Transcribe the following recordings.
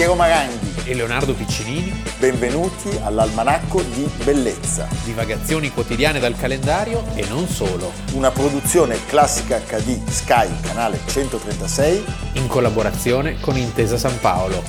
Piero Maranghi. e Leonardo Piccinini, Benvenuti all'Almanacco di Bellezza, divagazioni quotidiane dal calendario e non solo, una produzione classica HD Sky, canale 136. in collaborazione con Intesa San Paolo.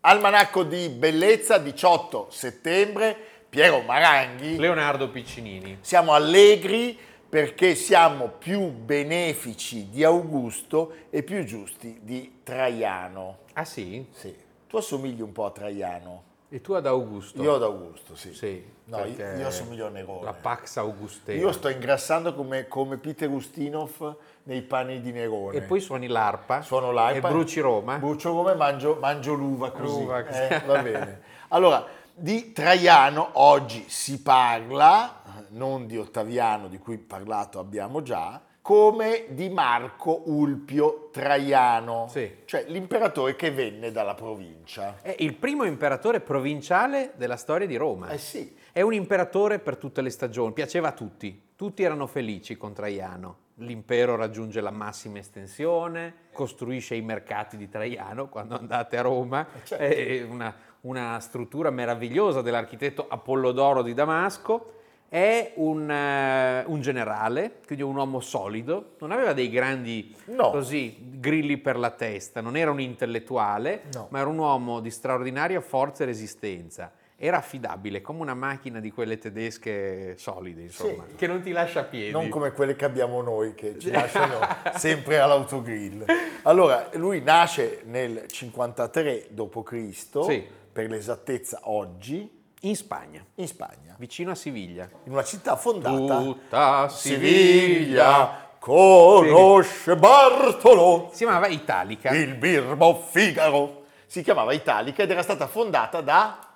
Almanacco di Bellezza, 18 settembre. Piero Maranghi. Leonardo Piccinini. Siamo allegri perché siamo più benefici di Augusto e più giusti di Traiano. Ah sì? Sì, tu assomigli un po' a Traiano. E tu ad Augusto? Io ad Augusto, sì. Sì. No, io, assomiglio a Nerone. La Pax Augustera. Io sto ingrassando come, come Peter Ustinov nei panni di Nerone. E poi suoni l'arpa. Suono l'arpa. E bruci Roma. Brucio Roma e mangio, mangio l'uva così. L'uva così. Eh, va bene. Allora, di Traiano oggi si parla, non di Ottaviano di cui parlato abbiamo già, come di Marco Ulpio Traiano, Sì. cioè l'imperatore che venne dalla provincia. È il primo imperatore provinciale della storia di Roma. Eh sì, È un imperatore per tutte le stagioni, piaceva a tutti, tutti erano felici con Traiano. L'impero raggiunge la massima estensione, costruisce i mercati di Traiano quando andate a Roma, certo. è una, una struttura meravigliosa dell'architetto Apollodoro di Damasco. È un, eh, un generale, quindi un uomo solido, non aveva dei grandi No. così, grilli per la testa, non era un intellettuale, No. ma era un uomo di straordinaria forza e resistenza. Era affidabile, come una macchina di quelle tedesche solide, insomma, Sì. che non ti lascia a piedi. non come quelle che abbiamo noi che ci lasciano sempre all'autogrill. Allora, lui nasce nel 53 d.C., Sì. Per l'esattezza oggi, In Spagna, in Spagna, vicino a Siviglia. in una città fondata Tutta Siviglia conosce Bartolo, Si chiamava Italica. il birbo Figaro. Si chiamava Italica ed era stata fondata da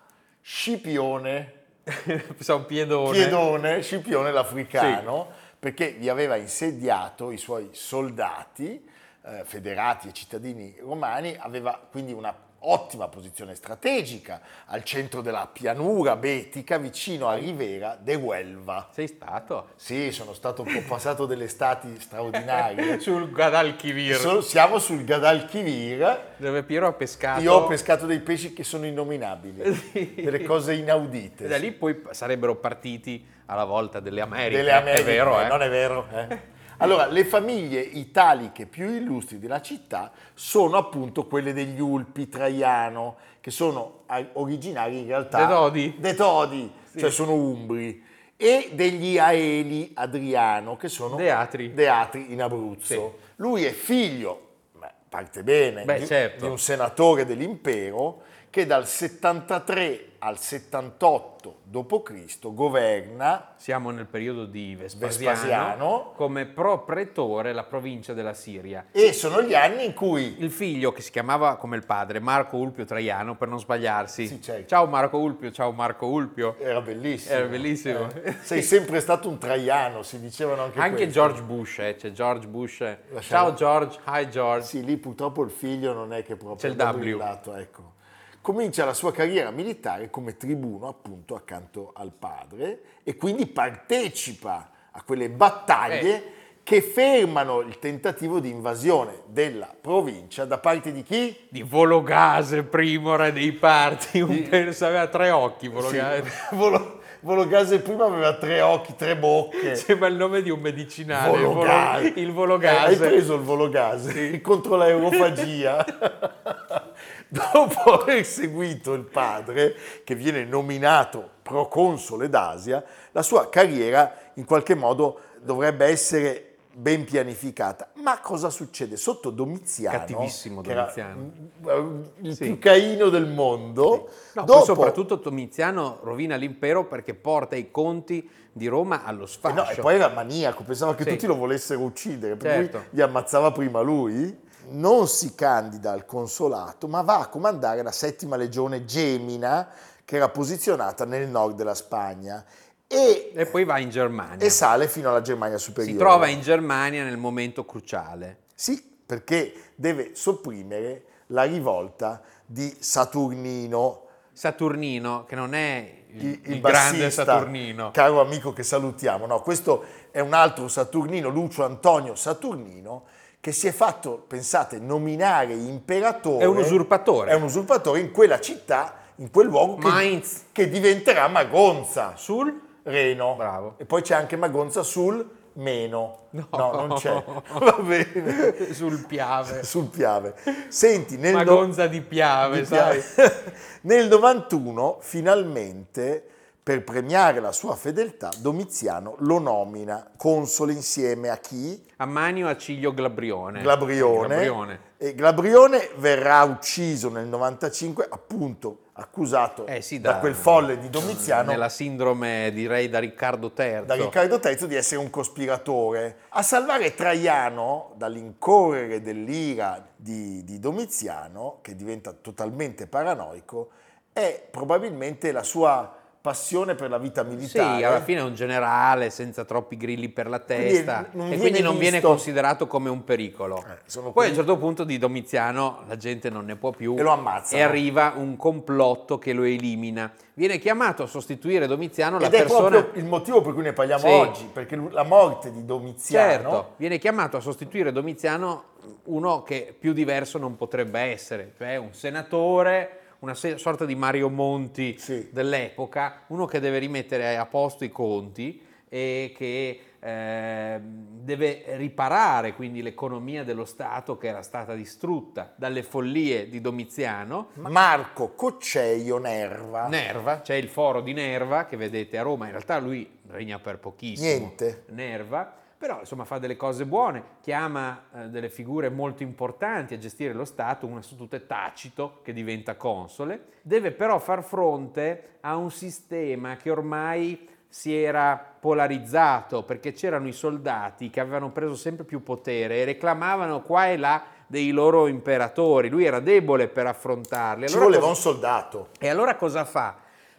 Scipione, Pensavo Piedone. Piedone, Scipione l'africano, perché vi aveva insediato i suoi soldati eh, federati e cittadini romani, aveva quindi una ottima posizione strategica al centro della pianura betica vicino a Rivera de Huelva. Sei stato? Sì, sono stato ho passato delle estati straordinarie. Sul Guadalquivir, Sono- siamo sul Guadalquivir. dove Piero ha pescato. Io ho pescato dei pesci che sono innominabili, delle cose inaudite. E da lì poi sarebbero partiti alla volta delle Americhe. delle Americhe. È vero, eh? Non è vero? eh? Allora, le famiglie italiche più illustri della città sono appunto quelle degli Ulpi Traiano, che sono originari in realtà... De Todi? De Todi, cioè sono umbri. E degli Aeli Adriano, che sono Deatri. Deatri in Abruzzo. Lui è figlio, beh, parte bene, Beh, di, certo. di un senatore dell'impero che dal 73 al 78 d.C. governa Siamo nel periodo di Vespasiano, Vespasiano. come pro-pretore la provincia della Siria. e sono gli anni in cui Il figlio, che si chiamava come il padre, Marco Ulpio Traiano, per non sbagliarsi. Sì, certo. Ciao Marco Ulpio, ciao Marco Ulpio. era bellissimo. Era bellissimo. Eh, sei sempre stato un traiano, si dicevano anche Anche questo. George Bush, eh, c'è George Bush. Lasciamo- Ciao George, hi George. Sì, lì purtroppo il figlio non è che proprio C'è il W. ecco. Comincia la sua carriera militare come tribuno appunto accanto al padre e quindi partecipa a quelle battaglie Eh. che fermano il tentativo di invasione della provincia da parte di chi? Di Vologase, primo re dei parti, un penso aveva tre occhi Vologase. Sì. Volo- Vologase prima aveva tre occhi, tre bocche. Sembra il nome di un medicinale, il, Vologase. Volo- il Eh, Vologase. hai preso il Vologase contro l'aerofagia. Dopo aver seguito il padre, che viene nominato proconsole d'Asia, la sua carriera in qualche modo dovrebbe essere ben pianificata. Ma cosa succede? Sotto Domiziano, Cattivissimo Domiziano. il Sì. più caino del mondo, No, poi dopo, soprattutto Domiziano rovina l'impero perché porta i conti di Roma allo Eh sfascio. no, e poi era maniaco, pensava che Sì. tutti lo volessero uccidere, per Certo. cui gli ammazzava prima lui. Non si candida al consolato, ma va a comandare la settima legione Gemina, che era posizionata nel nord della Spagna, e, E poi va in Germania. e sale fino alla Germania superiore. si trova in Germania nel momento cruciale. Sì, perché deve sopprimere la rivolta di Saturnino. Saturnino, che non è il, il, il bassista, grande Saturnino. Caro amico che salutiamo, no, questo è un altro Saturnino, Lucio Antonio Saturnino, che si è fatto, pensate, nominare imperatore. È un usurpatore. È un usurpatore in quella città, in quel luogo che, Mainz. che diventerà Magonza. Sul? Reno. Bravo. E poi c'è anche Magonza sul Meno. No. non c'è. Va bene. Sul Piave. sul Piave. Senti, nel, no- Magonza di Piave, di sai? Piave. nel 91 finalmente per premiare la sua fedeltà Domiziano lo nomina console insieme a chi? A Manio Acilio Glabrione. Glabrione. Glabrione. E Glabrione verrà ucciso nel 95 appunto accusato Eh sì, da, da- quel folle di Domiziano Nella sindrome, direi, da Riccardo III. da Riccardo III di essere un cospiratore. A salvare Traiano dall'incorrere dell'ira di, di Domiziano, che diventa totalmente paranoico, è probabilmente la sua passione per la vita Sì, militare. alla fine è un generale senza troppi grilli per la Quindi testa non e quindi non viene considerato come un pericolo. Eh, Poi a un certo punto di Domiziano la gente non ne può più E lo ammazzano. e arriva un complotto che lo elimina. Viene chiamato a sostituire Domiziano la Ed è persona proprio il motivo per cui ne parliamo Sì. oggi, perché la morte di Domiziano Certo, viene chiamato a sostituire Domiziano uno che più diverso non potrebbe essere, cioè un senatore, una se- sorta di Mario Monti Sì. dell'epoca, uno che deve rimettere a posto i conti e che eh, deve riparare quindi l'economia dello Stato che era stata distrutta dalle follie di Domiziano. Marco Cocceio Nerva. Nerva, c'è il foro di Nerva che vedete a Roma, in realtà lui regna per pochissimo. Niente. Nerva, però insomma fa delle cose buone, chiama eh, delle figure molto importanti a gestire lo Stato, una su tutte è Tacito che diventa console, deve però far fronte a un sistema che ormai si era polarizzato perché c'erano i soldati che avevano preso sempre più potere e reclamavano qua e là dei loro imperatori, lui era debole per affrontarli. Ci Allora voleva cosa- un soldato. e allora cosa fa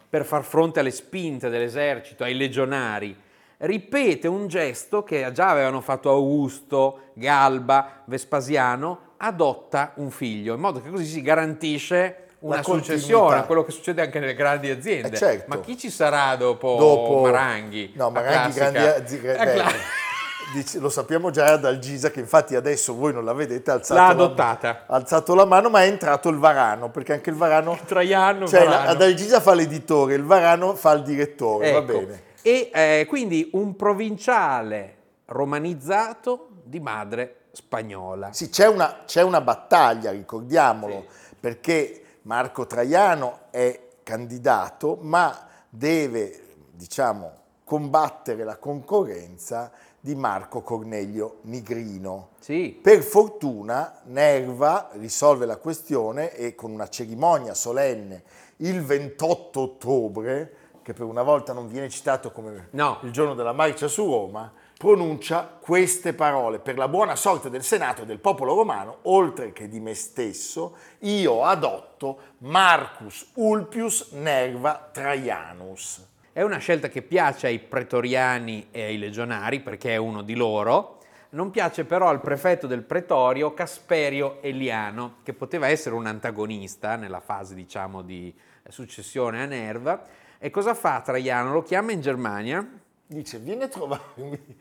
per far fronte alle spinte dell'esercito, ai legionari? Ripete un gesto che già avevano fatto Augusto, Galba, Vespasiano, adotta un figlio, in modo che così si garantisce una La successione, continuità. quello che succede anche nelle grandi aziende. Eh, certo. Ma chi ci sarà dopo, Dopo Maranghi? No, La Maranghi grandi azi- la beh, cla- lo sappiamo già dal Gisa che infatti adesso voi non la vedete ha alzato L'ha la- adottata. ha alzato la mano ma è entrato il Varano perché anche il Varano Traiano, cioè Varano. la- dal Gisa fa l'editore il Varano fa il direttore va Ecco. bene E eh, quindi un provinciale romanizzato di madre spagnola. Sì, c'è una, c'è una battaglia, ricordiamolo, perché Marco Traiano è candidato, ma deve, diciamo, combattere la concorrenza di Marco Cornelio Nigrino. Sì, Per fortuna Nerva risolve la questione e con una cerimonia solenne il 28 ottobre, che per una volta non viene citato come No. il giorno della marcia su Roma, pronuncia queste parole. Per la buona sorte del Senato e del popolo romano, oltre che di me stesso, io adotto Marcus Ulpius Nerva Traianus. è una scelta che piace ai pretoriani e ai legionari perché è uno di loro. Non piace però al prefetto del pretorio Casperio Eliano, che poteva essere un antagonista nella fase, diciamo, di successione a Nerva. E cosa fa Traiano? Lo chiama in Germania Dice, vieni a trovarmi.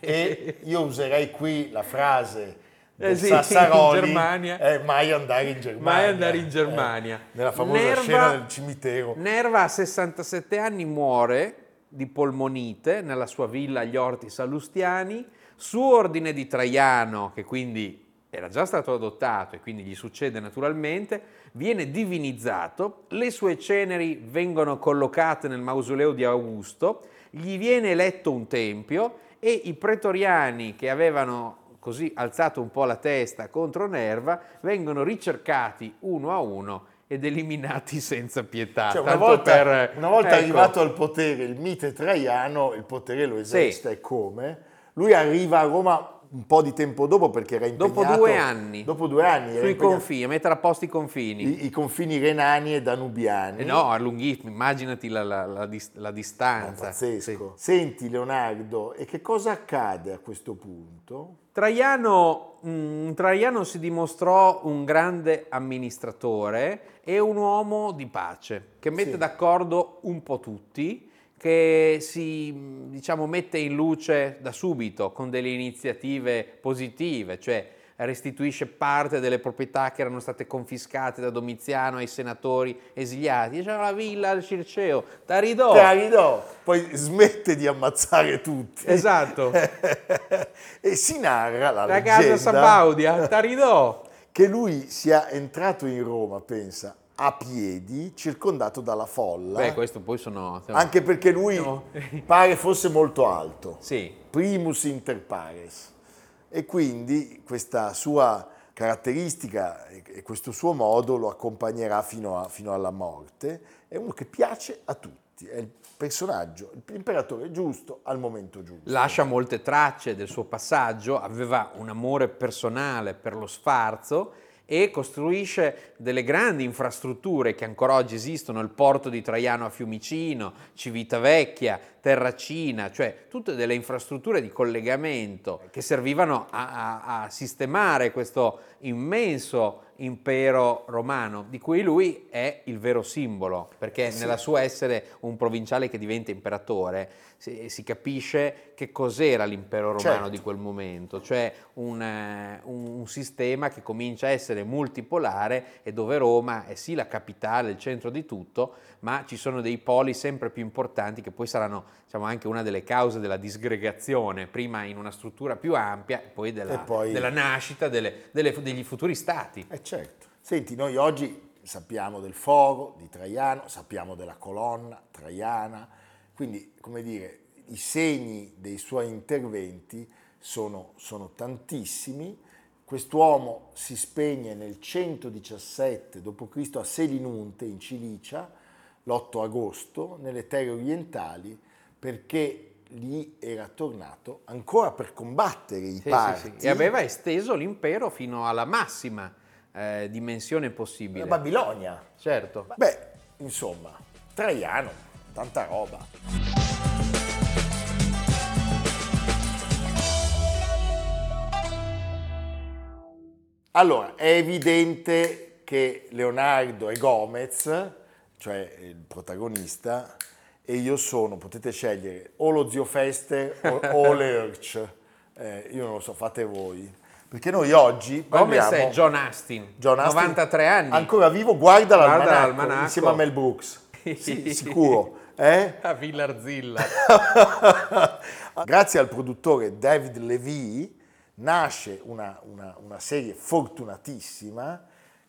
E io userei qui la frase del Eh sì, Sassaroli, in Germania. eh, mai andare in Germania. Mai andare in Germania. Eh, nella famosa Nerva- scena del cimitero. Nerva a 67 anni muore di polmonite nella sua villa agli Orti Salustiani, su ordine di Traiano, che quindi era già stato adottato e quindi gli succede naturalmente, viene divinizzato, le sue ceneri vengono collocate nel mausoleo di Augusto, gli viene eletto un tempio e i pretoriani che avevano così alzato un po' la testa contro Nerva vengono ricercati uno a uno ed eliminati senza pietà. Cioè, una volta, per- una volta ecco, arrivato al potere il mite Traiano, il potere lo esercita e come? Lui arriva a Roma un po' di tempo dopo perché era impegnato... Dopo due anni. Dopo due anni. sui confini, a mettere a posto i confini. I, i confini renani e danubiani. Eh no, a lunghissimi, immaginati la, la- la la È distanza. pazzesco. Sì. Senti Leonardo, e che cosa accade a questo punto? Traiano, mm, Traiano si dimostrò un grande amministratore e un uomo di pace, che mette Sì. d'accordo un po' tutti, che si diciamo, mette in luce da subito con delle iniziative positive, cioè restituisce parte delle proprietà che erano state confiscate da Domiziano ai senatori esiliati. C'era la villa al Circeo, Taridò. Te la ridò, poi smette di ammazzare tutti. Esatto. e si narra la, La casa leggenda Sabaudia, Taridò. che lui sia entrato in Roma, pensa, a piedi, circondato dalla folla, Beh, questo poi sono... anche perché lui No. pare fosse molto alto. Sì, primus inter pares. E quindi questa sua caratteristica e e questo suo modo lo accompagnerà fino, a- fino alla morte. È uno che piace a tutti, è il personaggio, l'imperatore giusto al momento giusto. lascia molte tracce del suo passaggio, aveva un amore personale per lo sfarzo e costruisce delle grandi infrastrutture che ancora oggi esistono, il porto di Traiano a Fiumicino, Civitavecchia, Terracina, cioè tutte delle infrastrutture di collegamento che servivano a, a- a sistemare questo immenso impero romano, di cui lui è il vero simbolo, perché Sì. nella sua essere un provinciale che diventa imperatore, si, si capisce che cos'era l'impero romano Certo. di quel momento, cioè un, eh, un- un sistema che comincia a essere multipolare e dove Roma è sì la capitale, il centro di tutto, ma ci sono dei poli sempre più importanti che poi saranno diciamo, anche una delle cause della disgregazione, prima in una struttura più ampia e poi della, E poi- della nascita delle- delle- degli futuri stati. Eh certo. Senti, noi oggi sappiamo del foro di Traiano, sappiamo della colonna traiana, quindi, come dire, i segni dei suoi interventi sono, sono tantissimi. Quest'uomo si spegne nel 117 d.C. a Selinunte, in Cilicia, l'8 agosto, nelle terre orientali, perché lì era tornato ancora per combattere i Sì, sì, parti. sì. E aveva esteso l'impero fino alla massima eh, dimensione La possibile. Babilonia. Certo. Beh, insomma, Traiano, tanta roba. Allora, è evidente che Leonardo è Gomez, cioè il protagonista, e io sono, potete scegliere, o lo zio Fester o, o Lurch. Eh, io non lo so, fate voi. Perché noi oggi Gomez parliamo... è John Astin, John Astin, 93 anni. Ancora vivo, guarda, Guarda l'almanacco, l'almanacco. insieme a Mel Brooks. Sì, sicuro. Eh? A Villarzilla. Grazie al produttore David Levy nasce una, una- una serie fortunatissima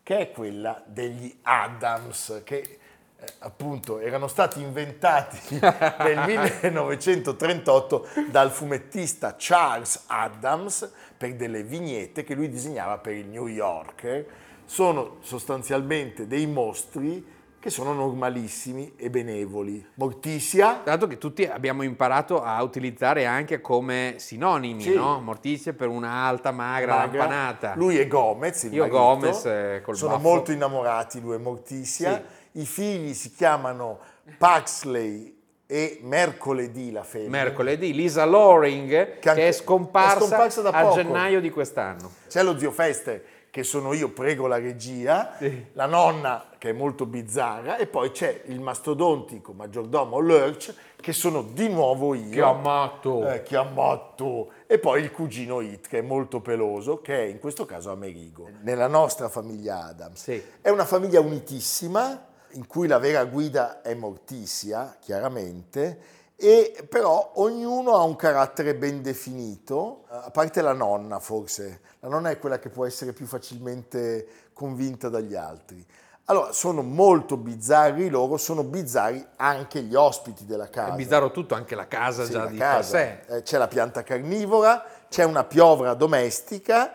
che è quella degli Adams, che eh, appunto erano stati inventati nel 1938 dal fumettista Charles Adams per delle vignette che lui disegnava per il New Yorker. Sono sostanzialmente dei mostri che sono normalissimi e benevoli. Morticia, Dato che tutti abbiamo imparato a utilizzare anche come sinonimi, Sì. no? Mortizia per una alta, magra, magra. lampanata. Lui è Gomez, il Io marito. Gomez, eh, col Sono baffo. molto innamorati, lui e Morticia. I figli si chiamano Paxley e Mercoledì la femmina. Mercoledì, Lisa Loring, che, anche- è scomparsa, è scomparsa a poco. gennaio di quest'anno. C'è lo zio Fester che sono io, prego la regia, Sì. la nonna che è molto bizzarra e poi c'è il mastodontico maggiordomo Lurch che sono di nuovo io. Chiamato. Eh, chiamato. E poi il cugino Hit che è molto peloso, che è in questo caso Amerigo. Nella nostra famiglia Adams. Sì. È una famiglia unitissima, in cui la vera guida è Morticia, chiaramente, e però ognuno ha un carattere ben definito, a parte la nonna forse. La nonna è quella che può essere più facilmente convinta dagli altri. Allora, sono molto bizzarri loro, sono bizzarri anche gli ospiti della casa. È bizzarro tutto, anche la casa Sì, già la di casa. sé. Eh, c'è la pianta carnivora, c'è una piovra domestica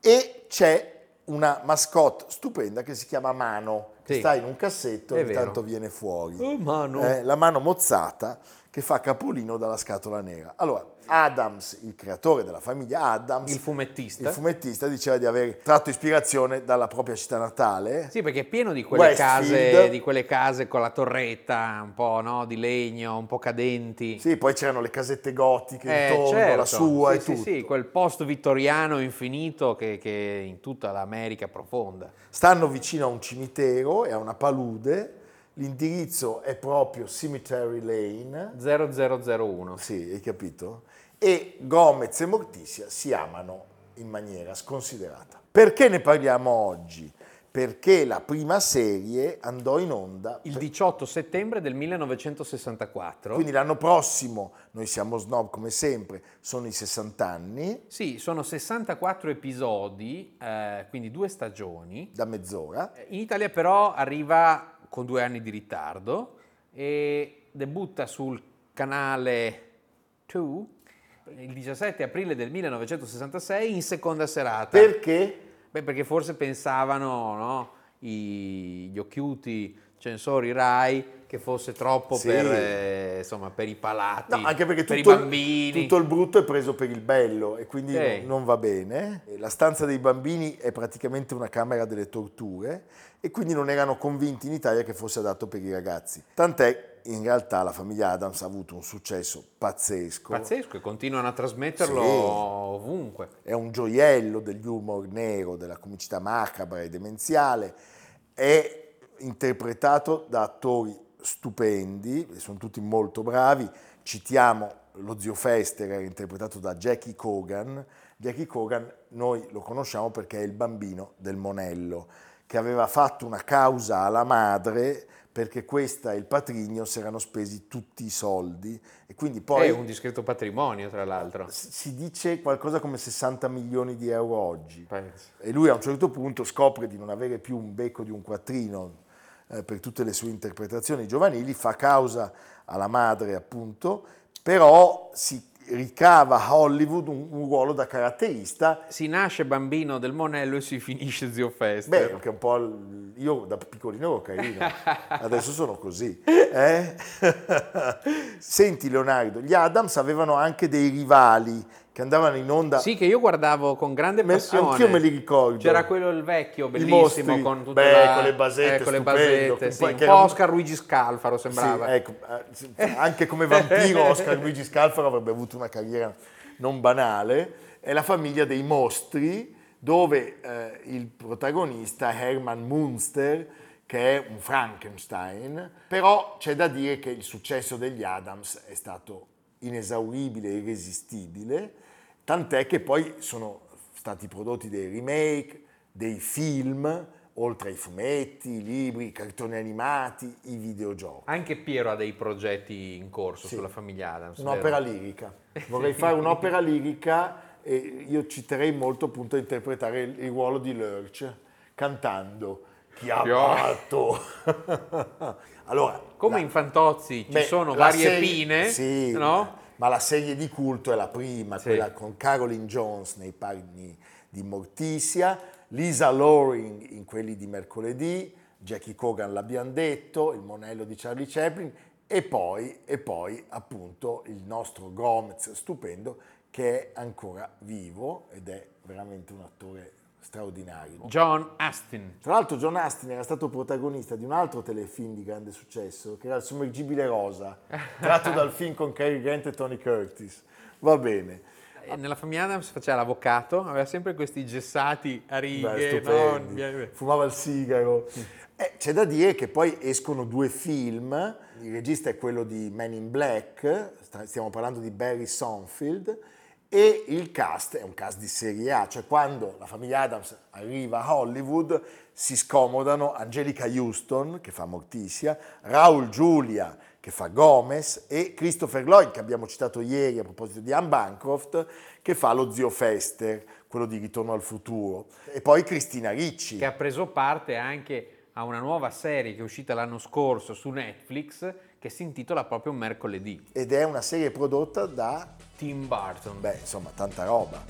e c'è una mascotte stupenda che si chiama Mano, che Sì. sta in un cassetto e ogni tanto viene fuori. Oh, Mano. Eh, la mano mozzata che fa capolino dalla scatola nera. Allora, Adams, il creatore della famiglia Adams, Il fumettista. il fumettista, diceva di aver tratto ispirazione dalla propria città natale. Sì, perché è pieno di quelle, case, di quelle case con la torretta, un po' no, di legno, un po' cadenti. Sì, poi c'erano le casette gotiche Eh, intorno, certo. la sua Sì, e sì, tutto. sì, quel post vittoriano infinito che, che in tutta l'America profonda. Stanno vicino a un cimitero e a una palude. L'indirizzo è proprio Cemetery Lane. 0001. Sì, hai capito? E Gomez e Morticia si amano in maniera sconsiderata. Perché ne parliamo oggi? Perché la prima serie andò in onda. Il 18 settembre del 1964. Quindi l'anno prossimo, noi siamo snob come sempre, sono i 60 anni, Sì, sono 64 episodi, eh, quindi due stagioni. da mezz'ora. In Italia però arriva con due anni di ritardo e debutta sul canale 2 il 17 aprile del 1966 in seconda serata. Perché? Beh, perché forse pensavano no, i- gli occhiuti censori Rai che fosse troppo Sì. per, eh, insomma, per i palati, No, anche perché per tutto, i bambini. tutto il brutto è preso per il bello e quindi Sì. non, va bene. E La stanza dei bambini è praticamente una camera delle torture e quindi non erano convinti in Italia che fosse adatto per i ragazzi. Tant'è in realtà la famiglia Adams ha avuto un successo pazzesco. Pazzesco, e continuano a trasmetterlo Sì. ovunque. È un gioiello degli humor nero, della comicità macabra e demenziale. È interpretato da attori stupendi, sono tutti molto bravi. Citiamo lo zio Fester, interpretato da Jackie Cogan. Jackie Cogan noi lo conosciamo perché è il bambino del Monello, che aveva fatto una causa alla madre perché questa e il patrigno si erano spesi tutti i soldi e quindi poi È un discreto patrimonio, tra l'altro. si dice qualcosa come 60 milioni di euro oggi. Penso. E lui a un certo punto scopre di non avere più un becco di un quattrino eh, per tutte le sue interpretazioni giovanili, fa causa alla madre appunto, però si ricava a Hollywood un, un ruolo da caratterista, Si nasce bambino del Monello e si finisce zio beh, Fester. che è un po' il- io da piccolino ero carino, adesso sono così. eh? Senti Leonardo, gli Adams avevano anche dei rivali che andavano in onda Sì, che io guardavo con grande passione. anch'io me li ricordo. C'era quello il vecchio, bellissimo, con tutte beh, la- con le basette, eh, con le basette, sì, un po' era Oscar Luigi Scalfaro sembrava. Sì, ecco, anche come vampiro Oscar Luigi Scalfaro avrebbe avuto una carriera non banale. È la famiglia dei mostri dove eh, il protagonista è Herman Munster che è un Frankenstein, però c'è da dire che il successo degli Adams è stato inesauribile irresistibile, tant'è che poi sono stati prodotti dei remake, dei film, oltre ai fumetti, i libri, i cartoni animati, i videogiochi. Anche Piero ha dei progetti in corso Sì. sulla famiglia Adams. Un'opera vero? lirica. Vorrei fare un'opera lirica e io ci terrei molto appunto a interpretare il, ruolo di Lurch cantando Chi ha fatto? allora, Come la- in Fantozzi ci beh, sono varie serie- pine, sì, no? Ma la serie di culto è la prima, Sì. quella con Caroline Jones nei panni di Morticia, Lisa Loring in quelli di mercoledì, Jackie Cogan l'abbiamo detto, il monello di Charlie Chaplin e poi, e poi appunto il nostro Gomez stupendo che è ancora vivo ed è veramente un attore straordinario. John Astin. Tra l'altro John Astin era stato protagonista di un altro telefilm di grande successo, che era Il sommergibile rosa, tratto dal film con Cary Grant e Tony Curtis. Va bene. E Nella famiglia Adams faceva l'avvocato, aveva sempre questi gessati a Beh, righe. no? Fumava il sigaro. Eh, c'è da dire che poi escono due film, il regista è quello di Men in Black, stiamo parlando di Barry Sonfield, e il cast è un cast di serie A, cioè quando la famiglia Adams arriva a Hollywood si scomodano Angelica Houston, che fa Morticia, Raul Giulia, che fa Gomez, e Christopher Lloyd, che abbiamo citato ieri a proposito di Anne Bancroft, che fa lo zio Fester, quello di Ritorno al futuro. E poi Cristina Ricci. Che ha preso parte anche a una nuova serie che è uscita l'anno scorso su Netflix che si intitola proprio Mercoledì. ed è una serie prodotta da, Tim Burton. beh, insomma, tanta roba.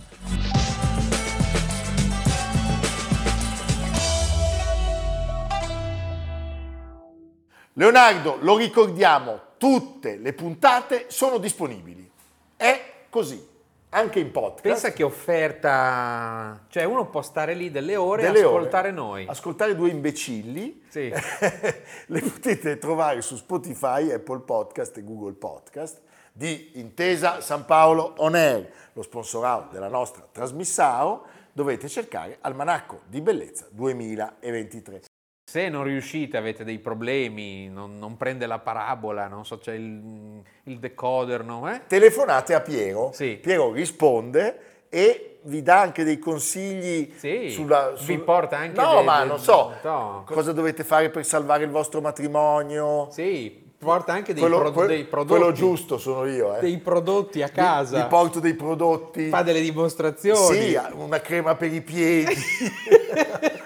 Leonardo, lo ricordiamo, tutte le puntate sono disponibili. È così, anche in podcast. Pensa che offerta, cioè uno può stare lì delle ore e delle ore. ascoltare noi. Ascoltare due imbecilli. Sì. Le potete trovare su Spotify, Apple Podcast e Google Podcast di Intesa San Paolo On Air, lo sponsorato della nostra trasmissao. Dovete cercare Almanacco di Bellezza 2023. Se non riuscite, avete dei problemi, non, non prende la parabola, non so, c'è il, il decoder, no? Eh? Telefonate a Piero, Sì. Piero risponde e vi dà anche dei consigli Sì, sulla... vi porta anche No, dei- ma dei- non so, no. cosa dovete fare per salvare il vostro matrimonio. Sì, porta anche dei, quello, pro- dei prodotti. quello giusto sono io, eh. Dei prodotti a casa. Vi, porto dei prodotti. Fa delle dimostrazioni. Sì, una crema per i piedi.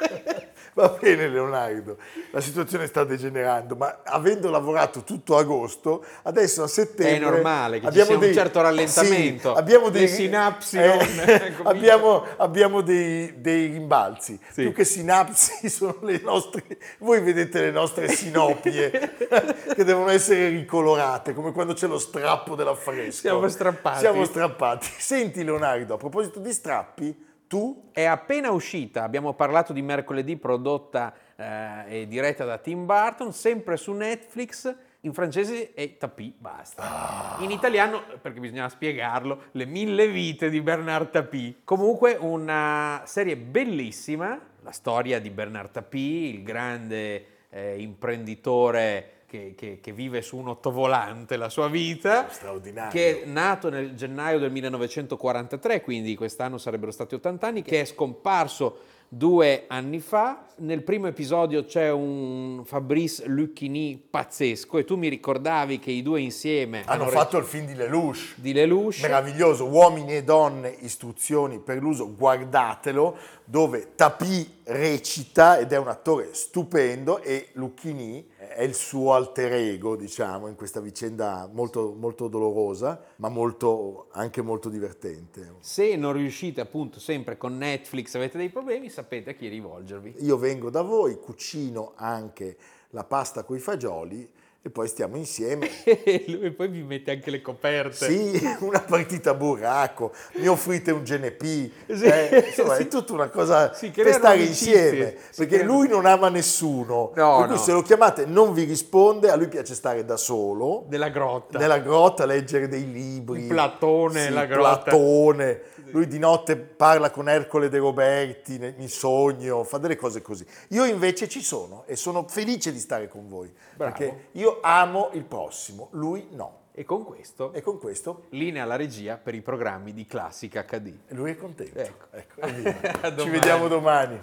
Va bene Leonardo, la situazione sta degenerando, ma avendo lavorato tutto agosto, adesso a settembre... È normale che ci sia un certo rallentamento. Sì, abbiamo Le dei, sinapsi eh, non abbiamo, abbiamo dei, dei rimbalzi. Sì. Più che sinapsi sono le nostre... Voi vedete le nostre sinopie che devono essere ricolorate, come quando c'è lo strappo dell'affresco. Siamo strappati. Siamo strappati. Senti Leonardo, a proposito di strappi, tu È appena uscita, abbiamo parlato di mercoledì, prodotta eh, e diretta da Tim Burton, sempre su Netflix. In francese è Tapie, basta. Ah. In italiano, perché bisognava spiegarlo, Le mille vite di Bernard Tapie. Comunque una serie bellissima, la storia di Bernard Tapie, il grande eh, imprenditore che, che- che vive su un ottovolante la sua vita. straordinario. Che è nato nel gennaio del 1943, quindi quest'anno sarebbero stati 80 anni, che è scomparso due anni fa. Nel primo episodio c'è un Fabrice Lucchini pazzesco e tu mi ricordavi che i due insieme hanno re- fatto il film di Lelouch. di Lelouch. Meraviglioso, uomini e donne, istruzioni per l'uso, guardatelo, dove Tapi recita ed è un attore stupendo e Lucchini è il suo alter ego, diciamo, in questa vicenda molto, molto dolorosa, ma molto, anche molto divertente. Se non riuscite appunto sempre con Netflix, avete dei problemi, sapete a chi rivolgervi. Io vengo da voi, cucino anche la pasta con i fagioli e poi stiamo insieme e poi vi mette anche le coperte. Sì, una partita a burraco, mi offrite un GNP, Sì, eh, insomma sì. è tutta una cosa Si per stare insieme, si perché lui non ama nessuno, No, per cui no. se lo chiamate non vi risponde, a lui piace stare da solo, Della grotta. nella grotta, leggere dei libri. Il Platone, Sì, la grotta. Platone. Lui di notte parla con Ercole De Roberti nel- in sogno, fa delle cose così. Io invece ci sono e sono felice di stare con voi, Bravo. perché io amo il prossimo, lui no. E con questo, E con questo linea alla regia per i programmi di Classica HD. lui è contento. Ecco. Ecco, Ci vediamo domani.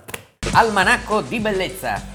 Almanacco di bellezza